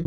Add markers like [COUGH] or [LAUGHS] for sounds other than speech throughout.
Hey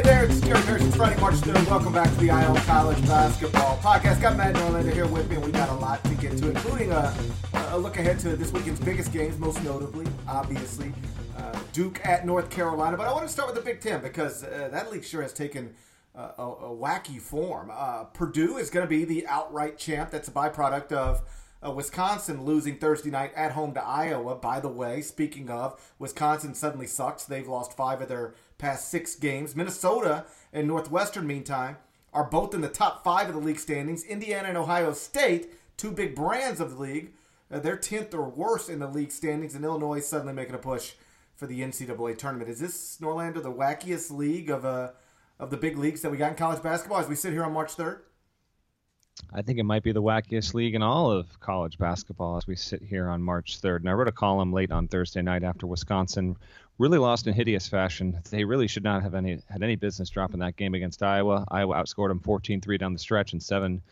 there, it's Gary Parrish. It's Friday, March 3rd. Welcome back to the Eye on College Basketball Podcast. Got Matt Norlander here with me, we got a lot to get to, including a, a look ahead to this weekend's biggest games, most notably, obviously, uh, Duke at North Carolina. But I want to start with the Big Ten because uh, that league sure has taken uh, a, a, wacky form. Uh, Purdue is going to be the outright champ. That's a byproduct of uh, Wisconsin losing Thursday night at home to Iowa. By the way, speaking of, Wisconsin suddenly sucks. They've lost five of their past six games. Minnesota and Northwestern, meantime, are both in the top five of the league standings. Indiana and Ohio State, two big brands of the league, uh, they're 10th or worse in the league standings, and Illinois suddenly making a push for the NCAA tournament. Is this, Norlander, the wackiest league of, uh, of the big leagues that we got in college basketball as we sit here on March 3rd? I think it might be the wackiest league in all of college basketball as we sit here on March 3rd. And I wrote a column late on Thursday night after Wisconsin really lost in hideous fashion. They really should not have any had any business dropping that game against Iowa. Iowa outscored them 14-3 down the stretch and seven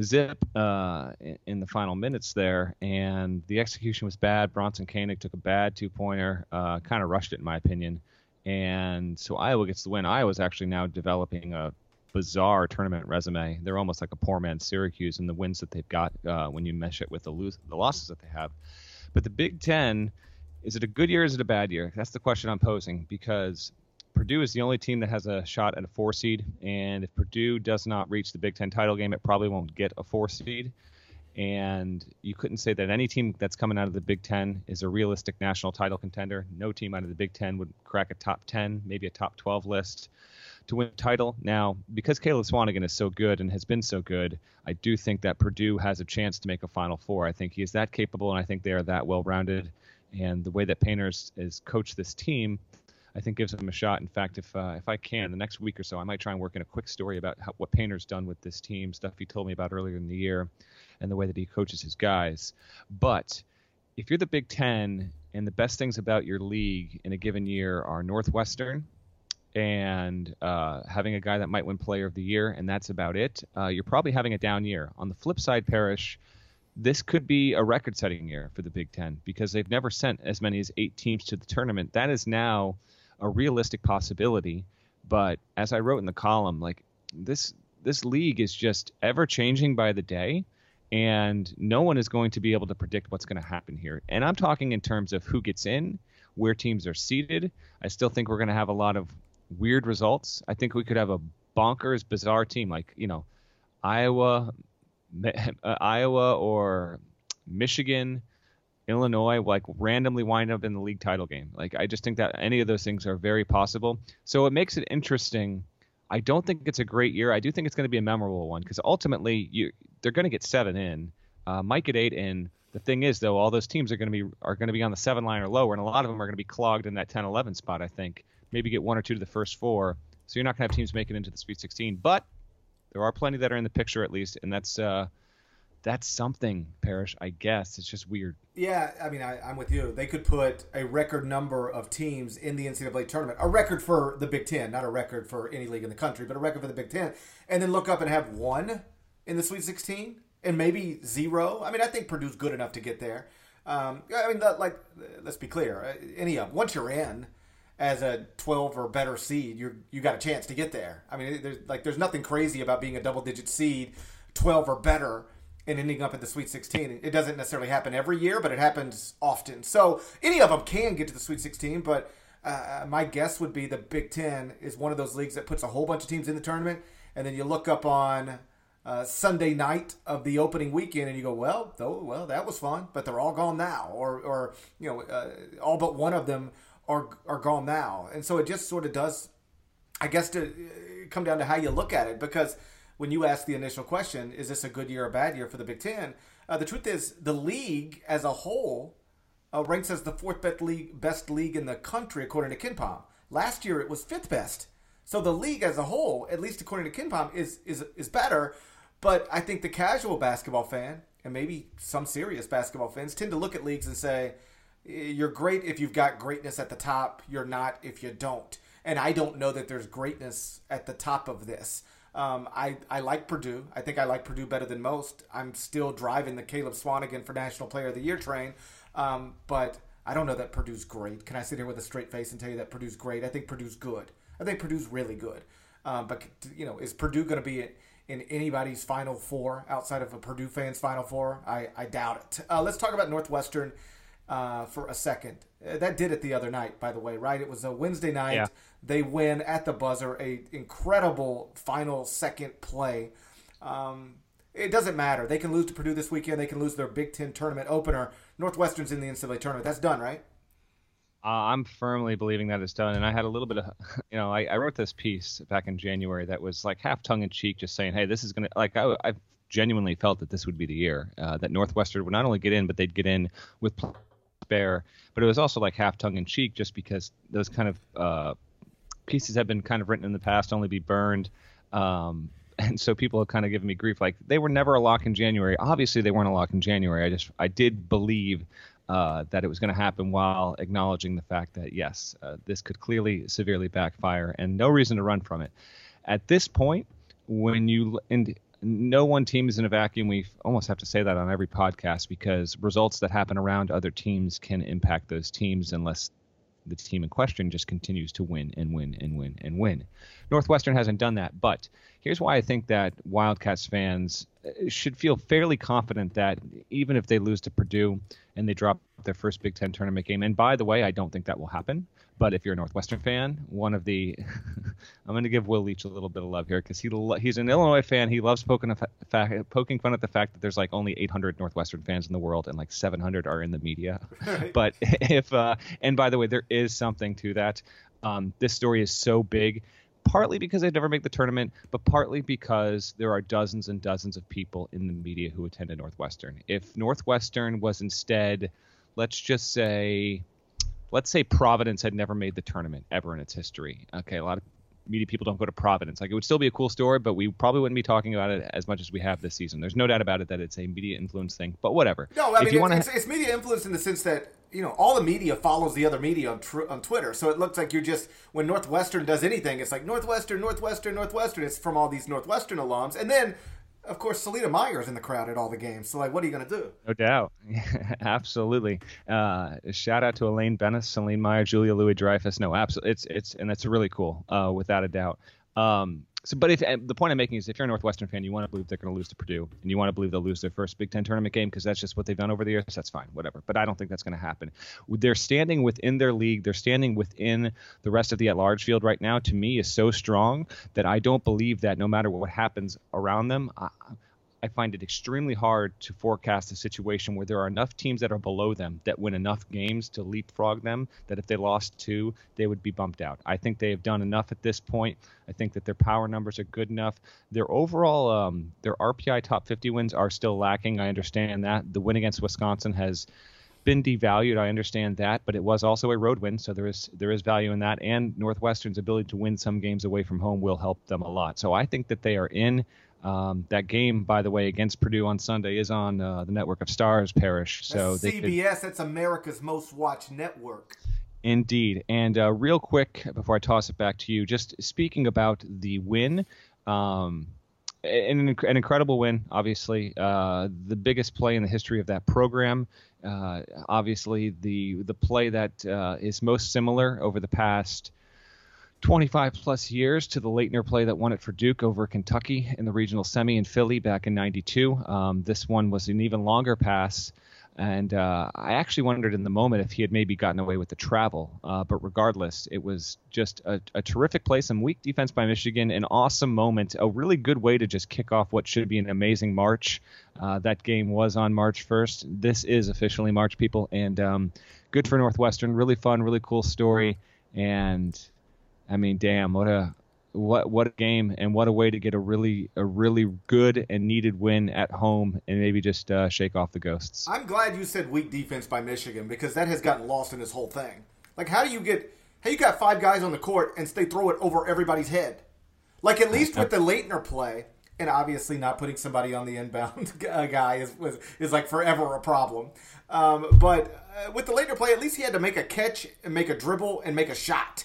zip uh, in the final minutes there, and the execution was bad. Bronson Koenig took a bad two-pointer, uh, kind of rushed it in my opinion, and so Iowa gets the win. Iowa's actually now developing a bizarre tournament resume. They're almost like a poor man's Syracuse in the wins that they've got uh, when you mesh it with the, lose, the losses that they have. But the Big Ten, is it a good year? Is it a bad year? That's the question I'm posing because Purdue is the only team that has a shot at a four seed, and if Purdue does not reach the Big Ten title game, it probably won't get a four seed. And you couldn't say that any team that's coming out of the Big Ten is a realistic national title contender. No team out of the Big Ten would crack a top 10, maybe a top 12 list to win the title. Now, because Caleb Swanigan is so good and has been so good, I do think that Purdue has a chance to make a Final Four. I think he is that capable, and I think they are that well rounded. And the way that Painter's has coached this team, I think gives them a shot. In fact, if uh, if I can, the next week or so, I might try and work in a quick story about how, what Painter's done with this team, stuff he told me about earlier in the year, and the way that he coaches his guys. But if you're the Big Ten and the best things about your league in a given year are Northwestern and uh, having a guy that might win Player of the Year, and that's about it, uh, you're probably having a down year. On the flip side, Parrish, this could be a record-setting year for the Big Ten because they've never sent as many as eight teams to the tournament. That is now a realistic possibility. But as I wrote in the column, like this this league is just ever changing by the day and no one is going to be able to predict what's going to happen here. And I'm talking in terms of who gets in, where teams are seated. I still think we're going to have a lot of weird results. I think we could have a bonkers, bizarre team like you know, Iowa, uh, Iowa or Michigan, Illinois, like randomly wind up in the league title game. Like I just think that any of those things are very possible. So it makes it interesting. I don't think it's a great year. I do think it's going to be a memorable one because ultimately you they're going to get seven in, uh, might get eight in. The thing is, though, all those teams are going to be are going to be on the seven line or lower, and a lot of them are going to be clogged in that 10-11 spot. I think maybe get one or two to the first four. So you're not going to have teams making into the Sweet 16, but there are plenty that are in the picture at least, and that's uh, that's something, Parrish. I guess it's just weird. Yeah, I mean, I, am with you. They could put a record number of teams in the NCAA tournament, a record for the Big Ten, not a record for any league in the country, but a record for the Big Ten, and then look up and have one in the Sweet 16 and maybe zero. I mean, I think Purdue's good enough to get there. Um, I mean, like, let's be clear. Any of once you're in, as a 12 or better seed, you you got a chance to get there. I mean, there's like there's nothing crazy about being a double digit seed, 12 or better, and ending up at the Sweet 16. It doesn't necessarily happen every year, but it happens often. So any of them can get to the Sweet 16, but uh, my guess would be the Big Ten is one of those leagues that puts a whole bunch of teams in the tournament, and then you look up on uh, Sunday night of the opening weekend, and you go, well, though, well, that was fun, but they're all gone now, or, or you know, uh, all but one of them are are gone now, and so it just sort of does, I guess, to uh, come down to how you look at it. Because when you ask the initial question, is this a good year or bad year for the Big Ten? Uh, the truth is, the league as a whole uh, ranks as the fourth best league, best league in the country according to KenPom. Last year, it was fifth best. So the league as a whole, at least according to KenPom, is is is better. But I think the casual basketball fan and maybe some serious basketball fans tend to look at leagues and say, you're great if you've got greatness at the top. You're not if you don't. And I don't know that there's greatness at the top of this. Um, I, I like Purdue. I think I like Purdue better than most. I'm still driving the Caleb Swanigan for National Player of the Year train, um, but I don't know that Purdue's great. Can I sit here with a straight face and tell you that Purdue's great? I think Purdue's good. I think Purdue's really good. Um, but you know, is Purdue going to be in anybody's Final Four outside of a Purdue fan's Final Four? I, I doubt it. Uh, let's talk about Northwestern uh, for a second. Uh, that did it the other night, by the way, right? It was a Wednesday night. Yeah. They win at the buzzer, a incredible final second play. Um, it doesn't matter. They can lose to Purdue this weekend. They can lose their Big Ten tournament opener. Northwestern's in the NCAA tournament. That's done, right? Uh, I'm firmly believing that it's done. And I had a little bit of, [LAUGHS] you know, I, I wrote this piece back in January that was like half tongue in cheek, just saying, hey, this is going to, like, I, I genuinely felt that this would be the year uh, that Northwestern would not only get in, but they'd get in with spare. But it was also like half tongue in cheek, just because those kind of uh, pieces have been kind of written in the past, only be burned. Um, [LAUGHS] and so people have kind of given me grief like they were never a lock in January. Obviously, they weren't a lock in January. I just I did believe uh, that it was going to happen while acknowledging the fact that yes, uh, this could clearly severely backfire and no reason to run from it. At this point, when you and no one team is in a vacuum. We almost have to say that on every podcast because results that happen around other teams can impact those teams unless the team in question just continues to win and win and win and win. Northwestern hasn't done that, but here's why I think that Wildcats fans uh, should feel fairly confident that even if they lose to Purdue and they drop their first Big Ten tournament game, and by the way, I don't think that will happen. But if you're a Northwestern fan, one of the [LAUGHS] I'm going to give Will Leach a little bit of love here because he he's an Illinois fan. He loves poking fa- poking fun at the fact that there's like only 800 Northwestern fans in the world and like 700 are in the media. [LAUGHS] Right. But [LAUGHS] if uh, and by the way, there is something to that. Um, this story is so big partly because they never make the tournament, but partly because there are dozens and dozens of people in the media who attended Northwestern. If Northwestern was instead, let's just say, let's say Providence had never made the tournament ever in its history. Okay, a lot of media people don't go to Providence. Like it would still be a cool story, but we probably wouldn't be talking about it as much as we have this season. There's no doubt about it that it's a media influence thing, but whatever. No, I if mean, it's, wanna... it's, it's, media influence in the sense that you know all the media follows the other media on, tr- on Twitter, so it looks like you're just when Northwestern does anything, it's like Northwestern, Northwestern, Northwestern. It's from all these Northwestern alums, and then of course, Selina Meyer is in the crowd at all the games. So, like, what are you going to do? No doubt. [LAUGHS] absolutely. Uh, shout out to Elaine Benes, Celine Meyer, Julia Louis Dreyfus. No, absolutely. It's, it's, and that's really cool, uh, without a doubt. Um, so, but if the point I'm making is, if you're a Northwestern fan, you want to believe they're going to lose to Purdue, and you want to believe they'll lose their first Big Ten tournament game because that's just what they've done over the years. That's fine, whatever. But I don't think that's going to happen. They're standing within their league. They're standing within the rest of the at-large field right now. To me, is so strong that I don't believe that no matter what happens around them. I, I find it extremely hard to forecast a situation where there are enough teams that are below them that win enough games to leapfrog them that if they lost two, they would be bumped out. I think they have done enough at this point. I think that their power numbers are good enough. Their overall, um, their RPI top 50 wins are still lacking. I understand that. The win against Wisconsin has been devalued. I understand that, but it was also a road win, so there is there is value in that. And Northwestern's ability to win some games away from home will help them a lot. So I think that they are in. Um, that game, by the way, against Purdue on Sunday is on uh, the network of Stars Parrish. So that's CBS. Could... That's America's most watched network. Indeed. And uh, real quick before I toss it back to you, just speaking about the win. Um, an, an, incredible win, obviously. Uh, the biggest play in the history of that program. Uh, obviously, the the play that uh, is most similar over the past 25 plus years to the Laettner play that won it for Duke over Kentucky in the regional semi in Philly back in 92. Um, this one was an even longer pass. And uh, I actually wondered in the moment if he had maybe gotten away with the travel. Uh, but regardless, it was just a, a, terrific play, some weak defense by Michigan, an awesome moment, a really good way to just kick off what should be an amazing March. Uh, that game was on March 1st. This is officially March, people. And um, good for Northwestern. Really fun, really cool story. And I mean, damn, what a what what a game and what a way to get a really a really good and needed win at home and maybe just uh, shake off the ghosts. I'm glad you said weak defense by Michigan because that has gotten lost in this whole thing. Like, how do you get? How you got five guys on the court and they throw it over everybody's head? Like at least with the Laettner play, and obviously not putting somebody on the inbound [LAUGHS] guy is was, is like forever a problem. Um, but uh, with the Laettner play, at least he had to make a catch and make a dribble and make a shot.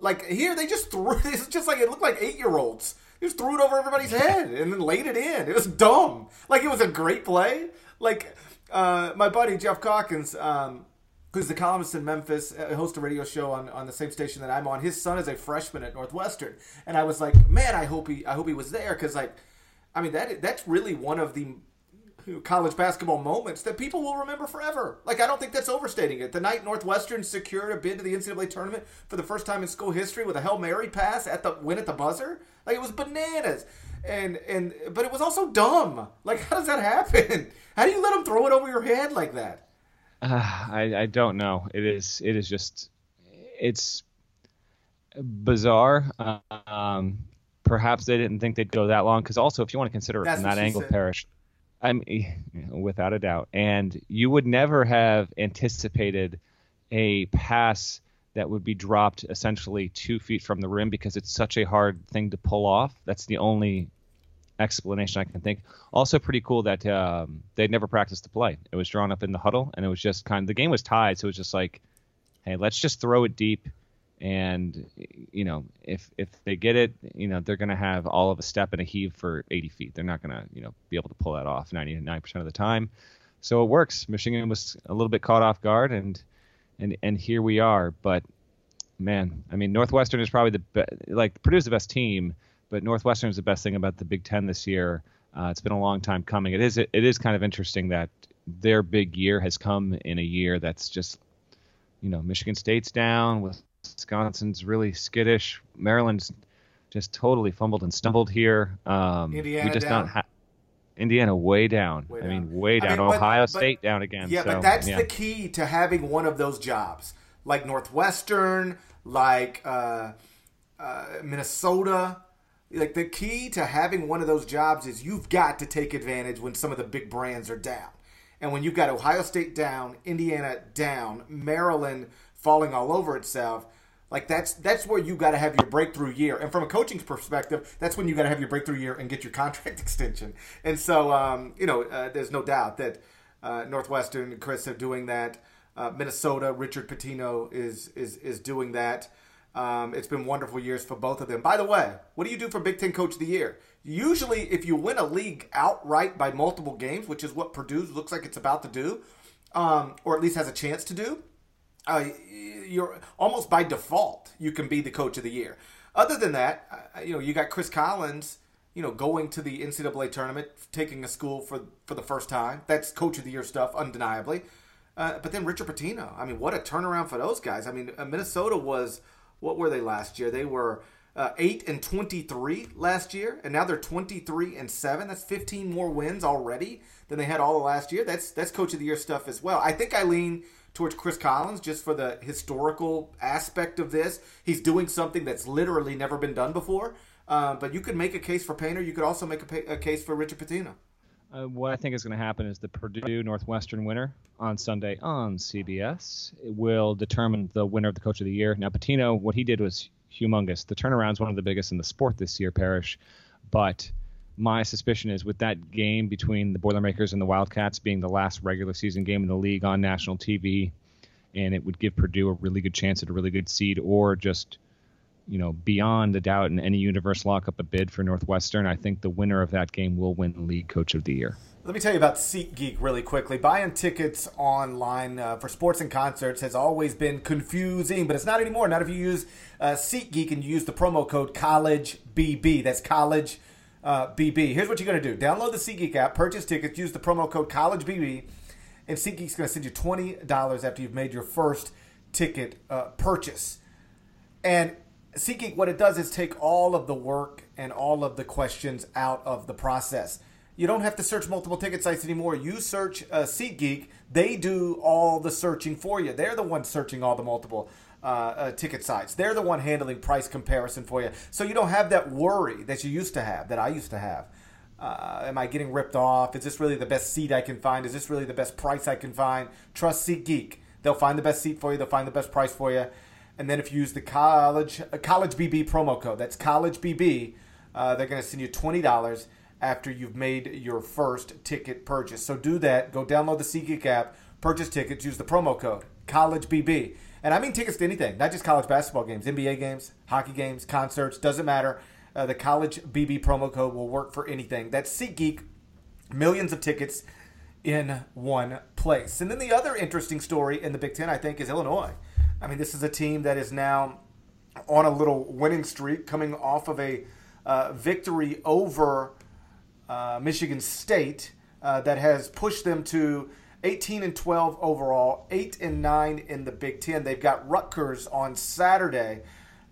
Like here, they just threw. [LAUGHS] It's just like it looked like eight year olds. He just threw it over everybody's head and then laid it in. It was dumb. Like it was a great play. Like uh, my buddy Geoff Calkins, um, who's the columnist in Memphis, uh, host a radio show on, on the same station that I'm on. His son is a freshman at Northwestern, and I was like, man, I hope he I hope he was there because like, I mean that that's really one of the college basketball moments that people will remember forever. Like I don't think that's overstating it. The night Northwestern secured a bid to the NCAA tournament for the first time in school history with a Hail Mary pass at the win at the buzzer, like it was bananas. And and but it was also dumb. Like how does that happen? [LAUGHS] How do you let them throw it over your head like that? Uh, [SIGHS] I I don't know. It is it is just it's bizarre. Um, perhaps they didn't think they'd go that long because also if you want to consider it That's from that angle, said. Parrish, I mean, [LAUGHS] without a doubt. And you would never have anticipated a pass that would be dropped essentially two feet from the rim because it's such a hard thing to pull off. That's the only explanation I can think. Also, pretty cool that um, they'd never practiced the play. It was drawn up in the huddle, and it was just kind of the game was tied, so it was just like, hey, let's just throw it deep. And you know, if if they get it, you know, they're gonna have all of a step and a heave for 80 feet. They're not gonna, you know, be able to pull that off 99% of the time. So it works. Michigan was a little bit caught off guard, and and and here we are. But man, I mean, Northwestern is probably the be- like Purdue's the best team, but Northwestern is the best thing about the Big Ten this year. Uh, it's been a long time coming. It is it is kind of interesting that their big year has come in a year that's just, you know, Michigan State's down, Wisconsin's really skittish, Maryland's just totally fumbled and stumbled here. Um, Indiana we just down. don't have. Indiana way down. Way I mean, down. way I down. mean, but- Ohio but- State down again. Yeah, so, but that's yeah. the key to having one of those jobs, like Northwestern, like uh, uh, Minnesota. Like the key to having one of those jobs is you've got to take advantage when some of the big brands are down, and when you've got Ohio State down, Indiana down, Maryland falling all over itself. Like that's that's where you got to have your breakthrough year, and from a coaching perspective, that's when you got to have your breakthrough year and get your [LAUGHS] contract extension. And so, um, you know, uh, there's no doubt that uh, Northwestern and Chris are doing that. Uh, Minnesota, Richard Pitino is is is doing that. Um, it's been wonderful years for both of them. By the way, what do you do for Big Ten Coach of the Year? Usually, if you win a league outright by multiple games, which is what Purdue looks like it's about to do, um, or at least has a chance to do, uh, you're almost by default you can be the coach of the year. Other than that, you know, you got Chris Collins, you know, going to the NCAA tournament, taking a school for for the first time. That's coach of the year stuff, undeniably. Uh, but then Richard Pitino. I mean, what a turnaround for those guys. I mean, uh, Minnesota was what were they last year? They were uh, eight and twenty three last year, and now they're twenty three and seven. That's fifteen more wins already than they had all of last year. That's that's coach of the year stuff as well. I think I lean towards Chris Collins just for the historical aspect of this. He's doing something that's literally never been done before. Uh, but you could make a case for Painter. You could also make a, pa- a case for Richard Pitino. Uh, what I think is going to happen is the Purdue Northwestern winner on Sunday on CBS it will determine the winner of the Coach of the Year. Now, Pitino, what he did was humongous. The turnaround is one of the biggest in the sport this year, Parrish. But my suspicion is with that game between the Boilermakers and the Wildcats being the last regular season game in the league on national TV, and it would give Purdue a really good chance at a really good seed, or just you know, beyond a doubt in any universe lock up a bid for Northwestern. I think the winner of that game will win League Coach of the Year. Let me tell you about SeatGeek really quickly. Buying tickets online uh, for sports and concerts has always been confusing, but it's not anymore. Not if you use uh, SeatGeek and you use the promo code CollegeBB. That's College uh, BB. Here's what you're going to do download the SeatGeek app, purchase tickets, use the promo code CollegeBB, and SeatGeek's going to send you $20 after you've made your first ticket uh, purchase. And SeatGeek, what it does is take all of the work and all of the questions out of the process. You don't have to search multiple ticket sites anymore. You search uh, SeatGeek, they do all the searching for you. They're the ones searching all the multiple uh, uh, ticket sites. They're the one handling price comparison for you. So you don't have that worry that you used to have, that I used to have. Uh, am I getting ripped off? Is this really the best seat I can find? Is this really the best price I can find? Trust SeatGeek. They'll find the best seat for you. They'll find the best price for you. And then if you use the college uh, college BB promo code, that's college BB, uh, they're going to send you twenty dollars after you've made your first ticket purchase. So do that. Go download the SeatGeek app, purchase tickets, use the promo code college BB. And I mean tickets to anything, not just college basketball games, NBA games, hockey games, concerts, doesn't matter. uh, the college BB promo code will work for anything. That's SeatGeek, millions of tickets in one place. And then the other interesting story in the Big Ten, I think, is Illinois. I mean, this is a team that is now on a little winning streak, coming off of a uh, victory over uh, Michigan State uh, that has pushed them to 18 and 12 overall, 8 and 9 in the Big Ten. They've got Rutgers on Saturday.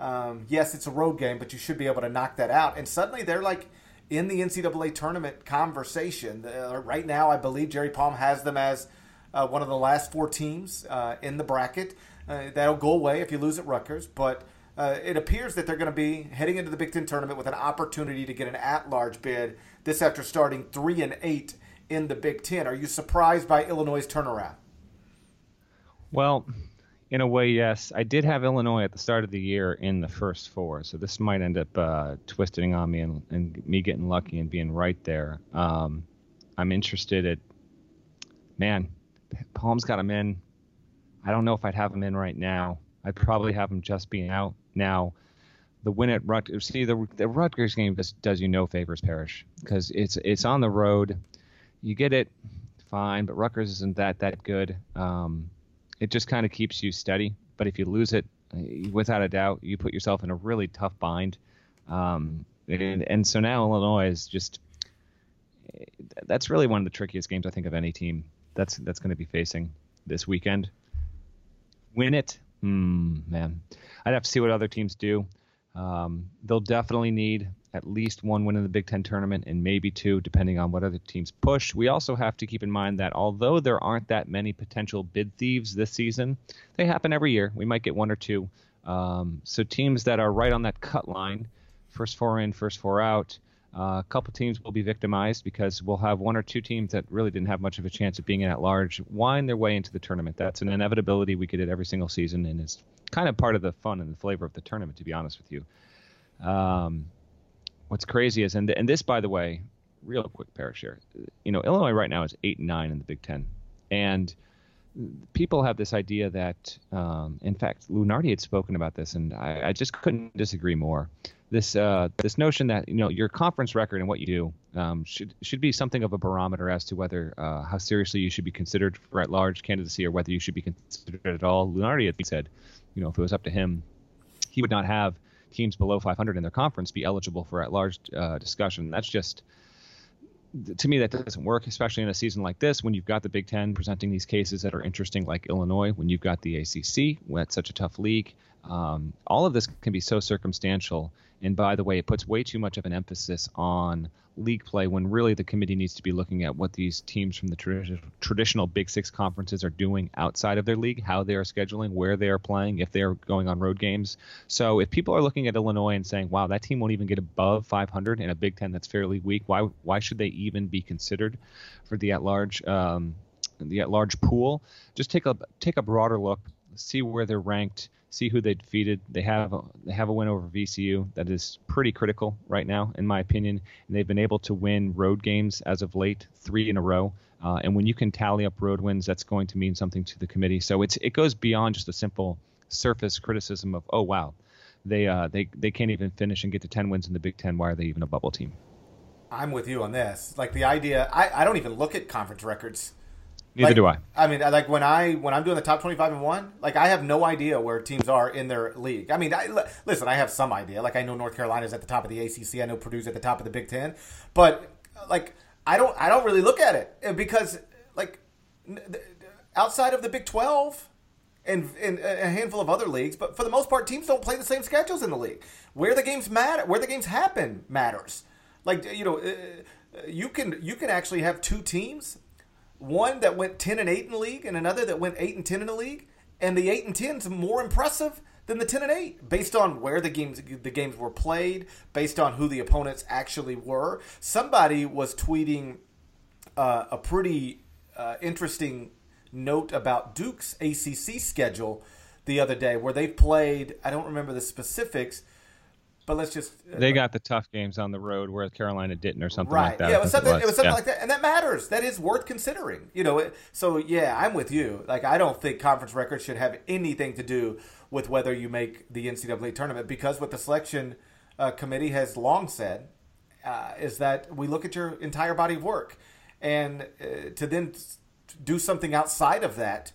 Um, yes, it's a road game, but you should be able to knock that out. And suddenly they're like in the NCAA tournament conversation. Uh, right now, I believe Jerry Palm has them as uh, one of the last four teams uh, in the bracket. Uh, that'll go away if you lose at Rutgers, but uh, it appears that they're going to be heading into the Big Ten tournament with an opportunity to get an at-large bid. This after starting three and eight in the Big Ten. Are you surprised by Illinois' turnaround? Well, in a way, yes. I did have Illinois at the start of the year in the first four, so this might end up uh, twisting on me and, and, me getting lucky and being right there. Um, I'm interested at, man, Palm's got him in. I don't know if I'd have him in right now. I'd probably have him just being out now. The win at Rutgers, see the the Rutgers game just does you no favors, Parrish, because it's it's on the road. You get it, fine, but Rutgers isn't that that good. Um, it just kind of keeps you steady. But if you lose it, uh, without a doubt, you put yourself in a really tough bind. Um, and, and so now Illinois is just that's really one of the trickiest games I think of any team that's that's going to be facing this weekend. Win it, hmm, man. I'd have to see what other teams do. Um, they'll definitely need at least one win in the Big Ten tournament and maybe two, depending on what other teams push. We also have to keep in mind that although there aren't that many potential bid thieves this season, they happen every year. We might get one or two. Um, so teams that are right on that cut line, first four in, first four out, uh, a couple teams will be victimized because we'll have one or two teams that really didn't have much of a chance of being at large wind their way into the tournament. That's an inevitability. We get it every single season, and it's kind of part of the fun and the flavor of the tournament, to be honest with you. Um, what's crazy is, and and this, by the way, real quick Parrish. You know, Illinois right now is eight and nine in the Big Ten, and people have this idea that, um, in fact, Lunardi had spoken about this, and I, I just couldn't disagree more. This uh, this notion that you know your conference record and what you do um, should should be something of a barometer as to whether uh, how seriously you should be considered for at large candidacy or whether you should be considered at all. Lunardi had said, you know, if it was up to him, he would not have teams below 500 in their conference be eligible for at-large uh, discussion. That's just to me that doesn't work, especially in a season like this when you've got the Big Ten presenting these cases that are interesting, like Illinois, when you've got the ACC, when it's such a tough league. Um, all of this can be so circumstantial and by the way, it puts way too much of an emphasis on league play when really the committee needs to be looking at what these teams from the tra- traditional Big Six conferences are doing outside of their league, how they are scheduling, where they are playing, if they are going on road games. So if people are looking at Illinois and saying, "Wow, that team won't even get above 500 in a Big Ten that's fairly weak," why why should they even be considered for the at-large um, the at-large pool? Just take a take a broader look, see where they're ranked see who they defeated. They have a, they have a win over VCU that is pretty critical right now, in my opinion. And they've been able to win road games as of late, three in a row. Uh, and when you can tally up road wins, that's going to mean something to the committee. So it's it goes beyond just a simple surface criticism of oh wow, they uh, they they can't even finish and get to ten wins in the Big Ten. Why are they even a bubble team? I'm with you on this. Like the idea, I, I don't even look at conference records Neither like, do I. I mean, like when I when I'm doing the top 25 and one, like I have no idea where teams are in their league. I mean, I, listen, I have some idea. Like I know North Carolina's at the top of the ACC. I know Purdue's at the top of the Big Ten, but like I don't I don't really look at it because like outside of the Big 12 and, and a handful of other leagues, but for the most part, teams don't play the same schedules in the league. Where the games matter, where the games happen, matters. Like you know, eh, you can you can actually have two teams one that went 10 and 8 in the league and another that went 8 and 10 in the league. And the 8 and 10 is more impressive than the 10 and 8 based on where the games the games were played based on who the opponents actually were. Somebody was tweeting uh, a pretty uh, interesting note about Duke's ACC schedule the other day where they played I don't remember the specifics but let's just uh, they got the tough games on the road where Carolina didn't or something right. like that. Yeah, it was something. It was, it was something yeah. like that, and that matters. That is worth considering. You know, so yeah, I'm with you. Like, I don't think conference records should have anything to do with whether you make the NCAA tournament because what the selection uh, committee has long said uh, is that we look at your entire body of work, and uh, to then do something outside of that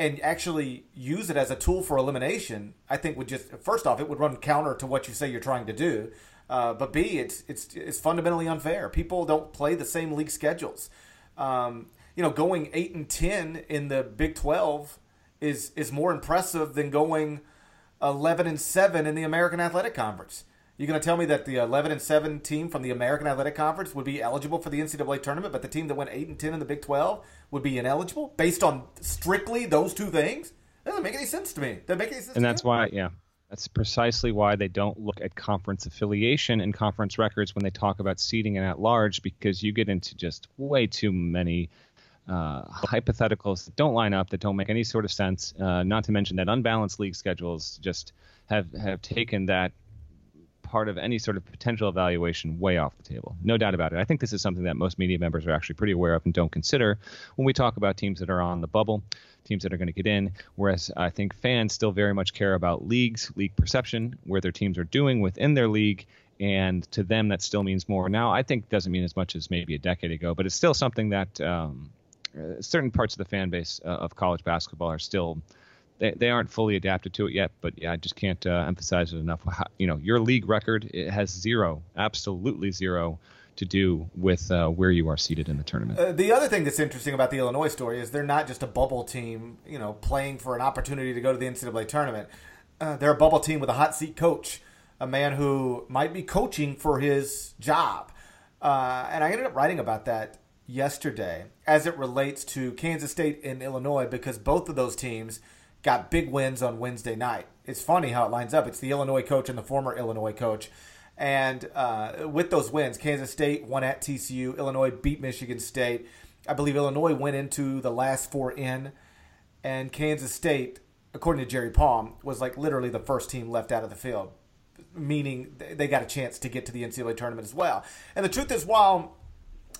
and actually use it as a tool for elimination, I think would just first off it would run counter to what you say you're trying to do. Uh, but B, it's it's it's fundamentally unfair. People don't play the same league schedules. Um, you know, going eight and ten in the Big Twelve is is more impressive than going eleven and seven in the American Athletic Conference. You're going to tell me that the 11 and 7 team from the American Athletic Conference would be eligible for the NCAA tournament, but the team that went 8 and 10 in the Big 12 would be ineligible based on strictly those two things? That doesn't make any sense to me. Doesn't make any sense. And that's why, yeah, that's precisely why they don't look at conference affiliation and conference records when they talk about seeding and at large, because you get into just way too many uh, hypotheticals that don't line up, that don't make any sort of sense. Uh, not to mention that unbalanced league schedules just have have taken that part of any sort of potential evaluation way off the table. No doubt about it. I think this is something that most media members are actually pretty aware of and don't consider when we talk about teams that are on the bubble, teams that are going to get in. Whereas I think fans still very much care about leagues, league perception, where their teams are doing within their league. And to them, that still means more. Now, I think doesn't mean as much as maybe a decade ago, but it's still something that um, certain parts of the fan base uh, of college basketball are still they, they aren't fully adapted to it yet, but yeah, I just can't uh, emphasize it enough. How, you know, your league record it has zero, absolutely zero, to do with uh, where you are seated in the tournament. Uh, the other thing that's interesting about the Illinois story is they're not just a bubble team, you know, playing for an opportunity to go to the NCAA tournament. Uh, they're a bubble team with a hot seat coach, a man who might be coaching for his job. Uh, and I ended up writing about that yesterday as it relates to Kansas State and Illinois because both of those teams – got big wins on Wednesday night. It's funny how it lines up. It's the Illinois coach and the former Illinois coach. And uh, with those wins, Kansas State won at TCU. Illinois beat Michigan State. I believe Illinois went into the last four in. And Kansas State, according to Jerry Palm, was like literally the first team left out of the field, meaning they got a chance to get to the NCAA tournament as well. And the truth is, while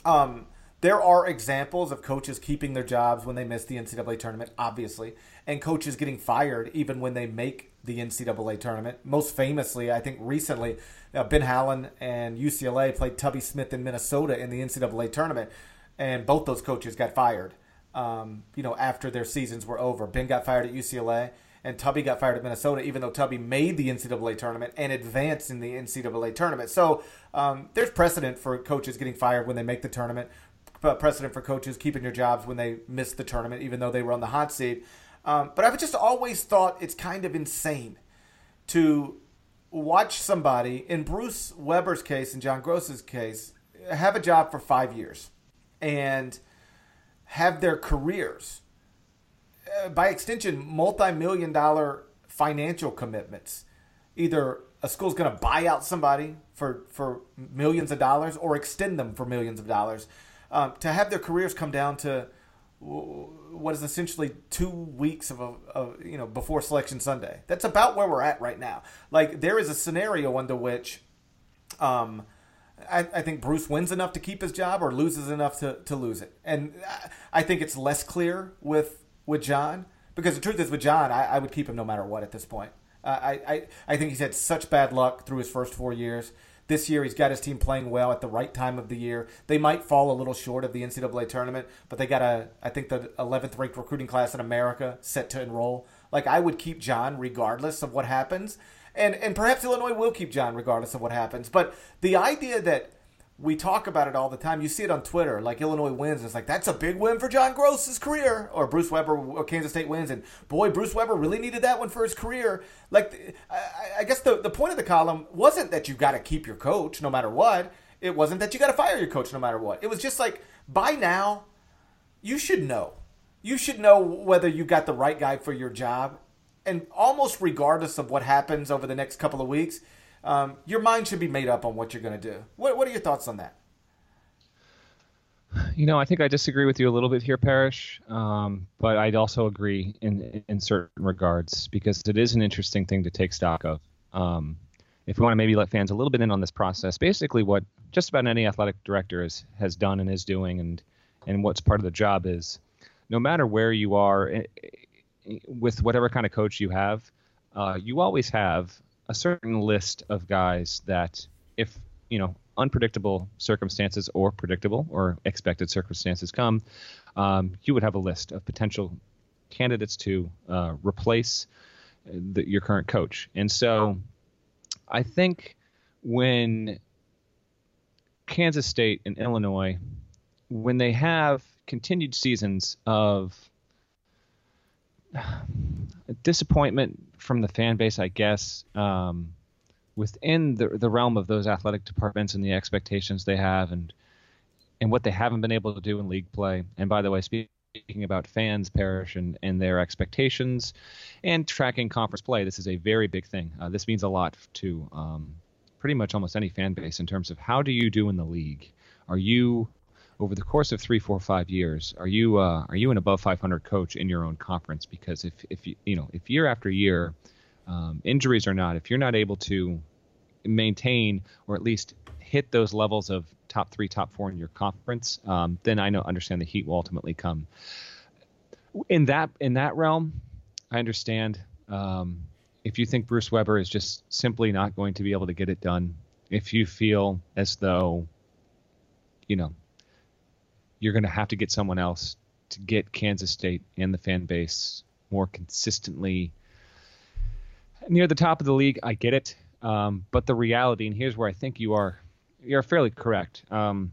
um, there are examples of coaches keeping their jobs when they miss the NCAA tournament, obviously, and coaches getting fired even when they make the NCAA tournament. Most famously, I think recently, uh, Ben Howland and UCLA played Tubby Smith in Minnesota in the NCAA tournament, and both those coaches got fired. Um, you know, after their seasons were over, Ben got fired at UCLA, and Tubby got fired at Minnesota, even though Tubby made the NCAA tournament and advanced in the NCAA tournament. So um, there's precedent for coaches getting fired when they make the tournament precedent for coaches keeping your jobs when they miss the tournament, even though they were on the hot seat. Um, but I've just always thought it's kind of insane to watch somebody, in Bruce Weber's case and John Groce's case, have a job for five years and have their careers, uh, by extension, multi million dollar financial commitments. Either a school's going to buy out somebody for, for millions of dollars or extend them for millions of dollars um, to have their careers come down to what is essentially two weeks of, a, of, you know before selection Sunday. That's about where we're at right now. Like there is a scenario under which, um, I, I, think Bruce wins enough to keep his job or loses enough to, to lose it, and I think it's less clear with with John because the truth is with John, I, I would keep him no matter what at this point. Uh, I, I I think he's had such bad luck through his first four years. This year, he's got his team playing well at the right time of the year. They might fall a little short of the NCAA tournament, but they got a, I think, the 11th ranked recruiting class in America set to enroll. Like, I would keep John regardless of what happens. And, and perhaps Illinois will keep John regardless of what happens. But the idea that we talk about it all the time. You see it on Twitter, like Illinois wins. It's like that's a big win for John Groce's career, or Bruce Weber or Kansas State wins, and boy, Bruce Weber really needed that one for his career. Like, I, guess the the point of the column wasn't that you got to keep your coach no matter what. It wasn't that you got to fire your coach no matter what. It was just like by now, you should know. You should know whether you got the right guy for your job, and almost regardless of what happens over the next couple of weeks um, your mind should be made up on what you're going to do. What, what are your thoughts on that? You know, I think I disagree with you a little bit here, Parrish, um, but I'd also agree in in certain regards because it is an interesting thing to take stock of. Um, if we want to maybe let fans a little bit in on this process, basically what just about any athletic director is, has done and is doing, and and what's part of the job is, no matter where you are, eh, eh, with whatever kind of coach you have, uh, you always have a certain list of guys that, if you know, unpredictable circumstances or predictable or expected circumstances come, um, you would have a list of potential candidates to uh, replace the, your current coach. And so, I think when Kansas State and Illinois, when they have continued seasons of disappointment from the fan base, I guess, um, within the the realm of those athletic departments and the expectations they have, and and what they haven't been able to do in league play. And by the way, speaking about fans Parrish and, and their expectations, and tracking conference play, this is a very big thing. Uh, this means a lot to um, pretty much almost any fan base in terms of how do you do in the league? Are you over the course of three, four, five years, are you uh, are you an above 500 coach in your own conference? Because if if you you know if year after year, um, injuries or not, if you're not able to maintain or at least hit those levels of top three, top four in your conference, um, then I know understand the heat will ultimately come. In that in that realm, I understand. Um, if you think Bruce Weber is just simply not going to be able to get it done, if you feel as though, you know, you're going to have to get someone else to get Kansas State and the fan base more consistently near the top of the league. I get it, um, but the reality, and here's where I think you are, you're fairly correct. Um,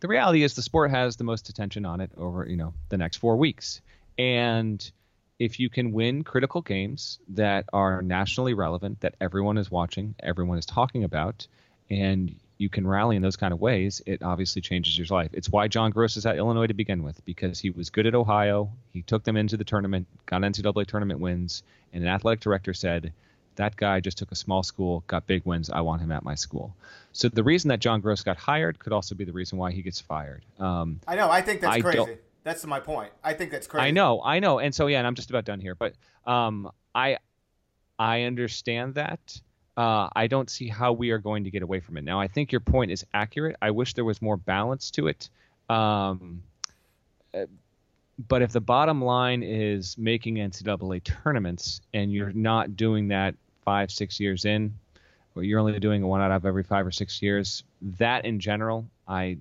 the reality is the sport has the most attention on it over you know the next four weeks, and if you can win critical games that are nationally relevant, that everyone is watching, everyone is talking about, and you can rally in those kind of ways, it obviously changes your life. It's why John Groce is at Illinois to begin with, because he was good at Ohio. He took them into the tournament, got NCAA tournament wins, and an athletic director said, that guy just took a small school, got big wins. I want him at my school. So the reason that John Groce got hired could also be the reason why he gets fired. Um, I know. I think that's I crazy. That's my point. I think that's crazy. I know, I know, and so yeah, and I'm just about done here. But um, I I understand that. Uh, I don't see how we are going to get away from it. Now, I think your point is accurate. I wish there was more balance to it. Um, uh, but if the bottom line is making NCAA tournaments and you're not doing that five, six years in, or you're only doing one out of every five or six years, that in general, I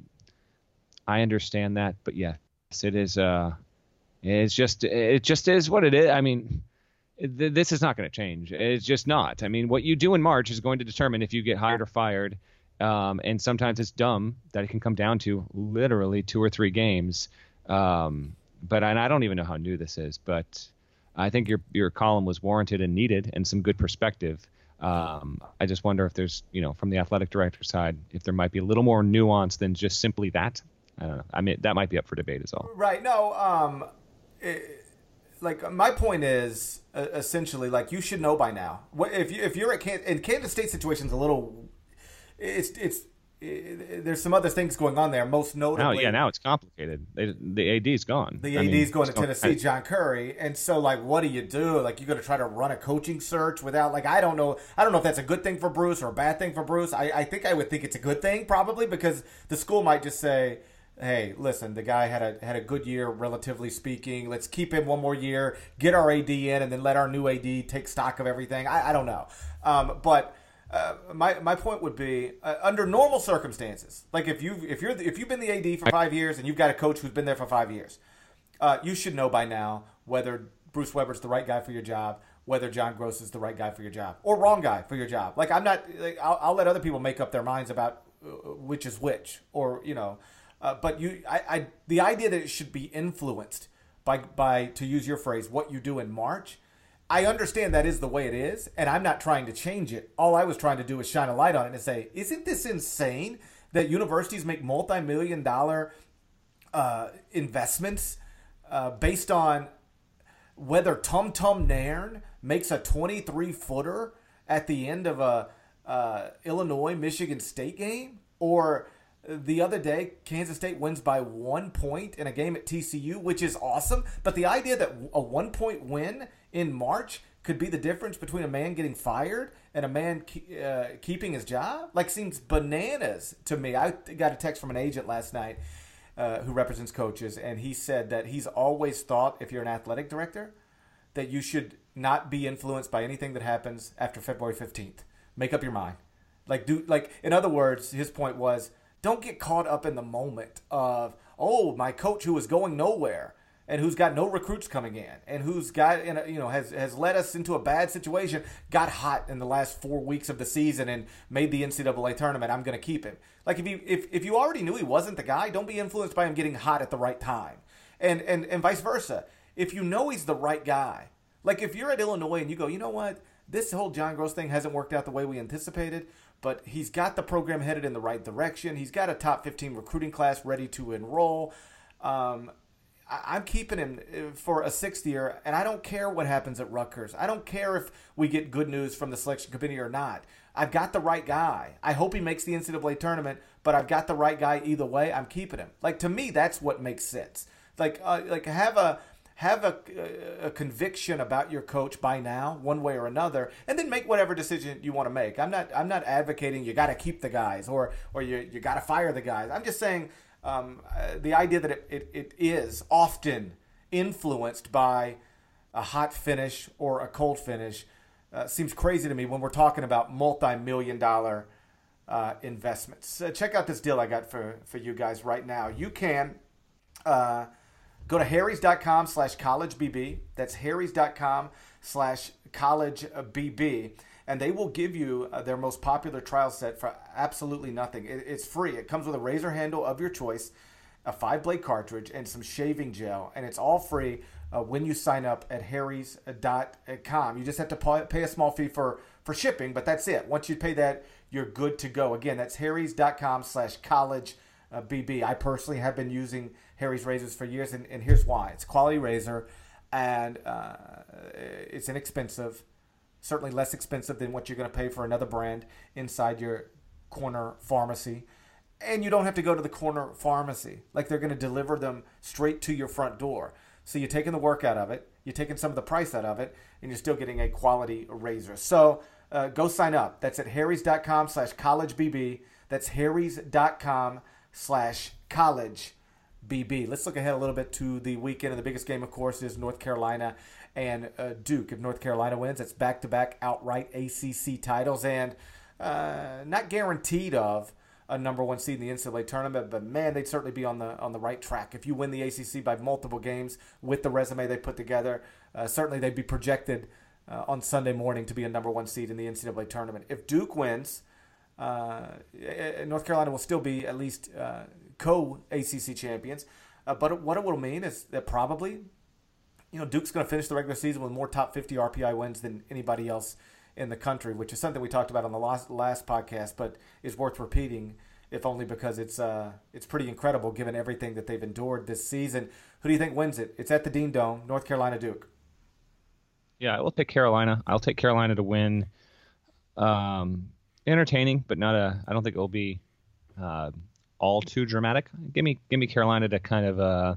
I understand that. But yeah, it is. Uh, it's just it just is what it is. I mean, th- this is not going to change. It's just not. I mean, what you do in March is going to determine if you get hired or fired. Um, and sometimes it's dumb that it can come down to literally two or three games. Um, but and I don't even know how new this is, but I think your your column was warranted and needed, and some good perspective. Um, I just wonder if there's, you know, from the athletic director side, if there might be a little more nuance than just simply that. I don't know. I mean, that might be up for debate as well. Right. No. Um, it, like my point is uh, essentially like you should know by now. What if you if you're at Kansas, and Kansas State situation's a little. It's it's it, there's some other things going on there. Most notably, now, yeah, now it's complicated. They, the AD's gone. The AD's mean, going to Tennessee, John Currie, and so like, what do you do? Like, you're going to try to run a coaching search without like, I don't know, I don't know if that's a good thing for Bruce or a bad thing for Bruce. I, I think I would think it's a good thing probably because the school might just say, hey, listen, the guy had a had a good year, relatively speaking. Let's keep him one more year, get our AD in, and then let our new AD take stock of everything. I, I don't know, um, but. Uh, my, my point would be uh, under normal circumstances, like if you if you're if you've been the AD for five years and you've got a coach who's been there for five years, uh, you should know by now whether Bruce Weber's the right guy for your job, whether John Groce is the right guy for your job, or wrong guy for your job. Like I'm not, like, I'll, I'll let other people make up their minds about uh, which is which, or you know, uh, but you, I, I, the idea that it should be influenced by, by, to use your phrase, what you do in March. I understand that is the way it is, and I'm not trying to change it. All I was trying to do is shine a light on it and say, isn't this insane that universities make multi-million dollar uh, investments uh, based on whether Tum Tum Nairn makes a 23 footer at the end of a uh, Illinois Michigan State game, or the other day, Kansas State wins by one point in a game at TCU, which is awesome. But the idea that a one point win in March could be the difference between a man getting fired and a man uh, keeping his job, like seems bananas to me. I got a text from an agent last night uh, who represents coaches, and he said that he's always thought if you're an athletic director, that you should not be influenced by anything that happens after February 15th. Make up your mind. Like do like in other words, his point was don't get caught up in the moment of oh my coach who is going nowhere and who's got no recruits coming in and who's got in a, you know has has led us into a bad situation got hot in the last four weeks of the season and made the NCAA tournament. I'm going to keep him. Like if you if, if you already knew he wasn't the guy, don't be influenced by him getting hot at the right time, and and and vice versa. If you know he's the right guy, like if you're at Illinois and you go, you know what, this whole John Groce thing hasn't worked out the way we anticipated but he's got the program headed in the right direction. He's got a top 15 recruiting class ready to enroll. Um, I, am keeping him uh, for a sixth year, and I don't care what happens at Rutgers. I don't care if we get good news from the selection committee or not. I've got the right guy. I hope he makes the NCAA tournament, but I've got the right guy either way. I'm keeping him. Like to me, that's what makes sense. Like, uh, like have a have a, a, conviction about your coach by now, one way or another, and then make whatever decision you want to make. I'm not I'm not advocating you got to keep the guys or or you you got to fire the guys. I'm just saying um, uh, the idea that it, it, it is often influenced by a hot finish or a cold finish uh, seems crazy to me when we're talking about multi-million dollar uh, investments. Uh, check out this deal I got for for you guys right now. You can uh, Go to harrys.com slash collegebb. That's harrys.com slash collegebb. And they will give you uh, their most popular trial set for absolutely nothing. It's free. It comes with a razor handle of your choice, a five blade cartridge, and some shaving gel. And it's all free uh, when you sign up at harrys.com. You just have to pay a small fee for, for shipping, but that's it. Once you pay that, you're good to go. Again, that's harrys.com slash collegebb. I personally have been using – Harry's razors for years, and, and here's why: it's quality razor, and uh, it's inexpensive. Certainly less expensive than what you're going to pay for another brand inside your corner pharmacy. And you don't have to go to the corner pharmacy. Like they're going to deliver them straight to your front door. So you're taking the work out of it, you're taking some of the price out of it, and you're still getting a quality razor. So uh, go sign up. That's at harrys.com slash collegebb. That's harrys.com slash college BB. Let's look ahead a little bit to the weekend. And the biggest game, of course, is North Carolina and uh, Duke. If North Carolina wins, it's back to back outright ACC titles and uh, not guaranteed of a number one seed in the NCAA tournament, but man, they'd certainly be on the on the right track. If you win the ACC by multiple games with the resume they put together, uh, certainly they'd be projected uh, on Sunday morning to be a number one seed in the NCAA tournament. If Duke wins, North Carolina will still be at least uh, co ACC champions. Uh, but what it will mean is that probably, you know, Duke's going to finish the regular season with more top 50 RPI wins than anybody else in the country, which is something we talked about on the last last podcast, but is worth repeating, if only because it's uh it's pretty incredible given everything that they've endured this season. Who do you think wins it? It's at the Dean Dome, North Carolina Duke. Yeah, I will take Carolina. I'll take Carolina to win. Um, entertaining, but not a. I don't think it will be uh, all too dramatic. Give me give me Carolina to kind of uh,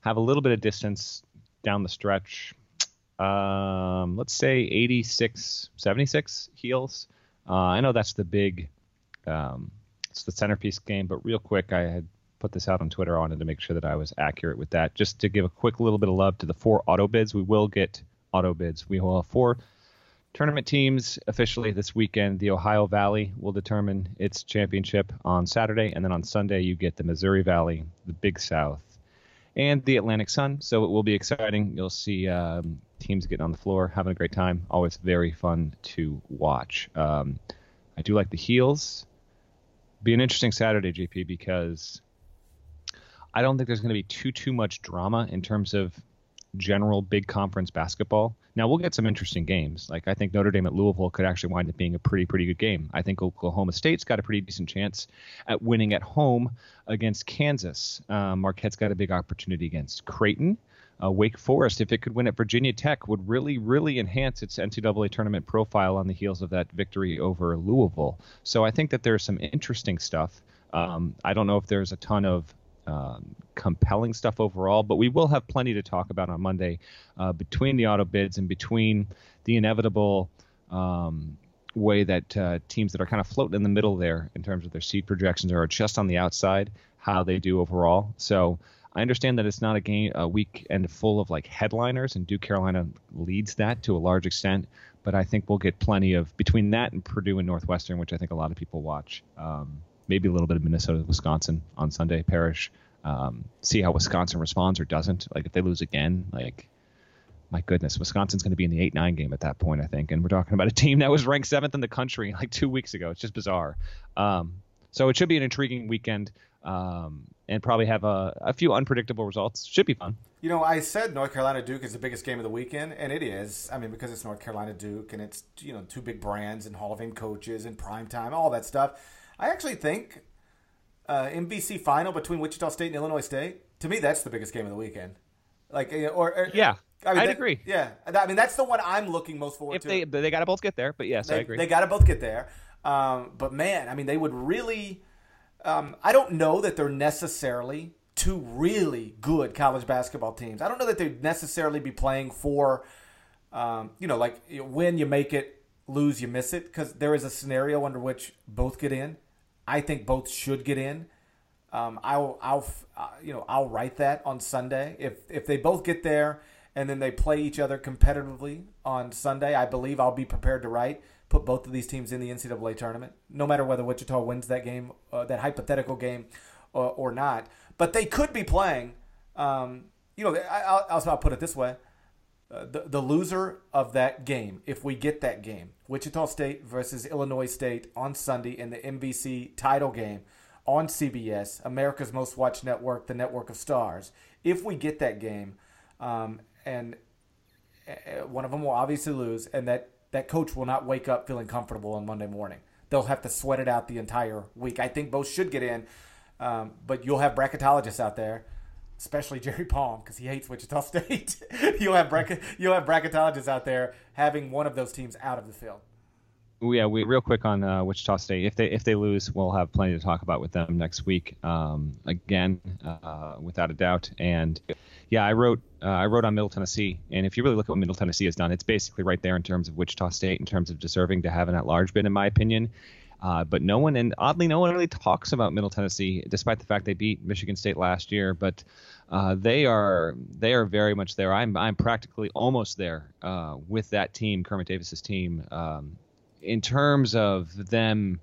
have a little bit of distance down the stretch. Um, let's say 86, 76 heels. Uh, I know that's the big, um, it's the centerpiece game, but real quick, I had put this out on Twitter. I wanted to make sure that I was accurate with that. Just to give a quick little bit of love to the four auto bids. We will get auto bids. We will have four Tournament teams officially this weekend. The Ohio Valley will determine its championship on Saturday, and then on Sunday you get the Missouri Valley, the Big South, and the Atlantic Sun. So it will be exciting. You'll see um, teams getting on the floor, having a great time. Always very fun to watch. Um, I do like the heels. Be an interesting Saturday, JP, because I don't think there's going to be too too much drama in terms of general big conference basketball. Now we'll get some interesting games. Like I think Notre Dame at Louisville could actually wind up being a pretty pretty good game. I think Oklahoma State's got a pretty decent chance at winning at home against Kansas. Um, Marquette's got a big opportunity against Creighton. Uh, Wake Forest, if it could win at Virginia Tech, would really, really enhance its NCAA tournament profile on the heels of that victory over Louisville. So I think that there's some interesting stuff. Um, I don't know if there's a ton of um, compelling stuff overall. But we will have plenty to talk about on Monday uh, between the auto bids and between the inevitable um, way that uh, teams that are kind of floating in the middle there in terms of their seed projections or just on the outside, how they do overall. So I understand that it's not a game a weekend full of like headliners, and Duke Carolina leads that to a large extent. But I think we'll get plenty of between that and Purdue and Northwestern, which I think a lot of people watch. Um, maybe a little bit of Minnesota, Wisconsin on Sunday. Parrish, Um, see how Wisconsin responds or doesn't. Like if they lose again, like my goodness, Wisconsin's going to be in the eight nine game at that point, I think. And we're talking about a team that was ranked seventh in the country [LAUGHS] like two weeks ago. It's just bizarre. Um, so it should be an intriguing weekend um, and probably have a, a few unpredictable results. Should be fun. You know, I said North Carolina Duke is the biggest game of the weekend, and it is. I mean, because it's North Carolina Duke, and it's you know two big brands and Hall of Fame coaches and prime time, all that stuff. I actually think uh, MVC final between Wichita State and Illinois State. To me, that's the biggest game of the weekend. Like, or, or yeah, I mean, I'd that, agree. Yeah, I mean that's the one I'm looking most forward if to. They they got to both get there, but yes, they, I agree. They got to both get there. Um, but man, I mean, they would really. Um, I don't know that they're necessarily two really good college basketball teams. I don't know that they'd necessarily be playing for, um, you know, like win you make it, lose you miss it, because there is a scenario under which both get in. I think both should get in. Um, I'll, I'll, uh, you know, I'll write that on Sunday if if they both get there and then they play each other competitively on Sunday. I believe I'll be prepared to write put both of these teams in the NCAA tournament, no matter whether Wichita wins that game, uh, that hypothetical game, or, uh, or, not. But they could be playing. Um, you know, I, will I'll put it this way: uh, the the loser of that game, if we get that game, Wichita State versus Illinois State on Sunday in the MVC title game on CBS, America's Most Watched Network, the network of stars. If we get that game, um, and uh, one of them will obviously lose, and that that coach will not wake up feeling comfortable on Monday morning. They'll have to sweat it out the entire week. I think both should get in, um, but you'll have bracketologists out there, especially Jerry Palm because he hates Wichita [LAUGHS] State. you'll have bracket, you'll have bracketologists out there having one of those teams out of the field yeah, we real quick on uh, Wichita State. If they if they lose, we'll have plenty to talk about with them next week. Um, again, uh, without a doubt. And yeah, I wrote uh, I wrote on Middle Tennessee, and if you really look at what Middle Tennessee has done, it's basically right there in terms of Wichita State in terms of deserving to have an at-large bid, in my opinion. Uh, but no one, and oddly, no one really talks about Middle Tennessee, despite the fact they beat Michigan State last year. But uh, they are they are very much there. I'm I'm practically almost there uh, with that team, Kermit Davis's team. Um, in terms of them,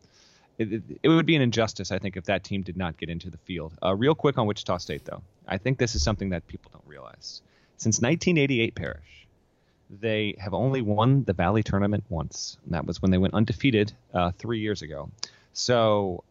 it, it, would be an injustice, I think, if that team did not get into the field. Uh, real quick on Wichita State, though, I think this is something that people don't realize. Since 1988, Parrish, they have only won the Valley tournament once. And that was when they went undefeated uh, three years ago. So,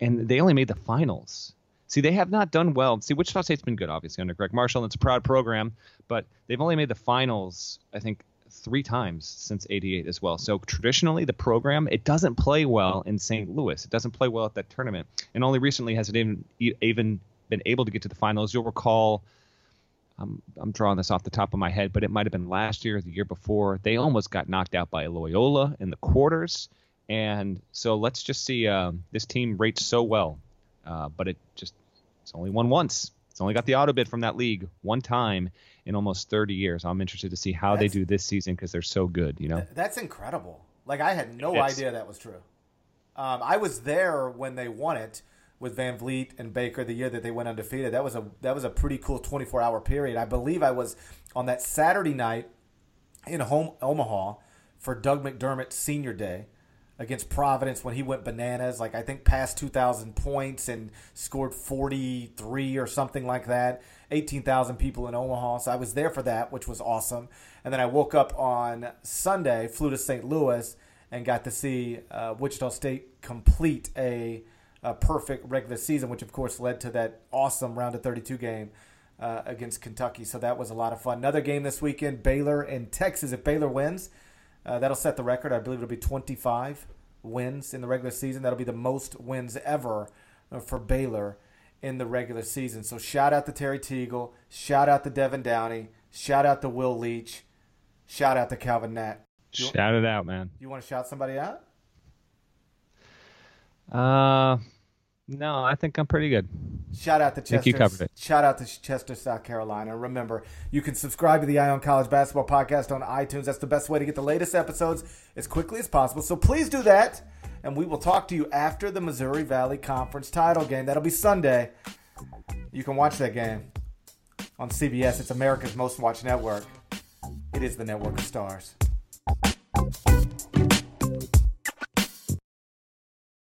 and they only made the finals. See, they have not done well. See, Wichita State's been good, obviously, under Gregg Marshall, and it's a proud program, but they've only made the finals, I think, three times since 88 as well. So traditionally, the program, it doesn't play well in St. Louis. It doesn't play well at that tournament. And only recently has it even, even been able to get to the finals. You'll recall, I'm, I'm drawing this off the top of my head, but it might have been last year or the year before. They almost got knocked out by Loyola in the quarters. And so let's just see. Uh, this team rates so well, uh, but it just it's only won once. It's only got the auto bid from that league one time, in almost 30 years. I'm interested to see how that's, they do this season because they're so good. You know, that's incredible. Like I had no it's, idea that was true. Um, I was there when they won it with Van Vleet and Baker the year that they went undefeated. That was a that was a pretty cool 24 hour period. I believe I was on that Saturday night in home Omaha for Doug McDermott's senior day against Providence when he went bananas, like I think past 2,000 points and scored 43 or something like that. 18,000 people in Omaha. So I was there for that, which was awesome. And then I woke up on Sunday, flew to St. Louis, and got to see uh, Wichita State complete a, a, perfect regular season, which of course led to that awesome round of 32 game. Uh, against Kentucky, so that was a lot of fun. Another game this weekend, Baylor and Texas. If Baylor wins, uh, that'll set the record. I believe it'll be 25 wins in the regular season. That'll be the most wins ever uh, for Baylor in the regular season. So shout out to Terry Teagle, shout out to Devin Downey, shout out to Will Leach, shout out to Calvin Nat. Shout it out, man. You want to shout somebody out? Uh, no, I think I'm pretty good. Shout out to Chester. I think you covered it. Shout out to Chester, South Carolina. Remember, you can subscribe to the Eye on College Basketball Podcast on iTunes. That's the best way to get the latest episodes as quickly as possible. So please do that and we will talk to you after the Missouri Valley Conference title game. That'll be Sunday. You can watch that game on CBS. It's America's most watched network. It is the network of stars.